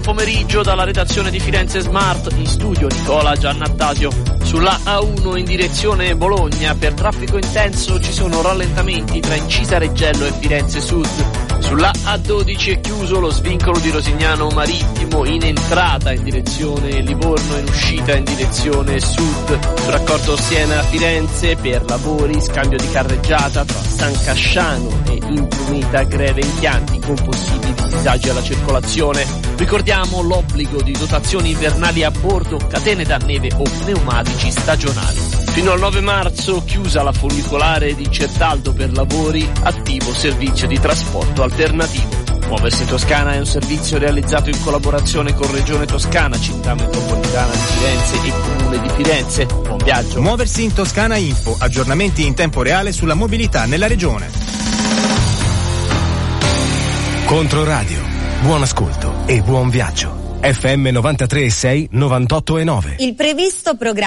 buon pomeriggio dalla redazione di Firenze Smart, in studio Nicola Giannattasio. Sulla A1 in direzione Bologna per traffico intenso ci sono rallentamenti tra Incisa Reggello e Firenze Sud. Sulla A12 è chiuso lo svincolo di Rosignano Marittimo in entrata in direzione Livorno e in uscita in direzione sud. Sul raccordo Siena-Firenze per lavori, scambio di carreggiata tra San Casciano e Intrumita Greve Impianti con possibili disagi alla circolazione. Ricordiamo l'obbligo di dotazioni invernali a bordo, catene da neve o pneumatici stagionali. Fino al 9 marzo chiusa la funicolare di Certaldo per lavori, attivo servizio di trasporto alternativo. Muoversi in Toscana è un servizio realizzato in collaborazione con Regione Toscana, Città Metropolitana di Firenze e Comune di Firenze. Buon viaggio. Muoversi in Toscana Info, aggiornamenti in tempo reale sulla mobilità nella regione. Controradio, buon ascolto e buon viaggio. FM 93 6 98 e 9. Il previsto programma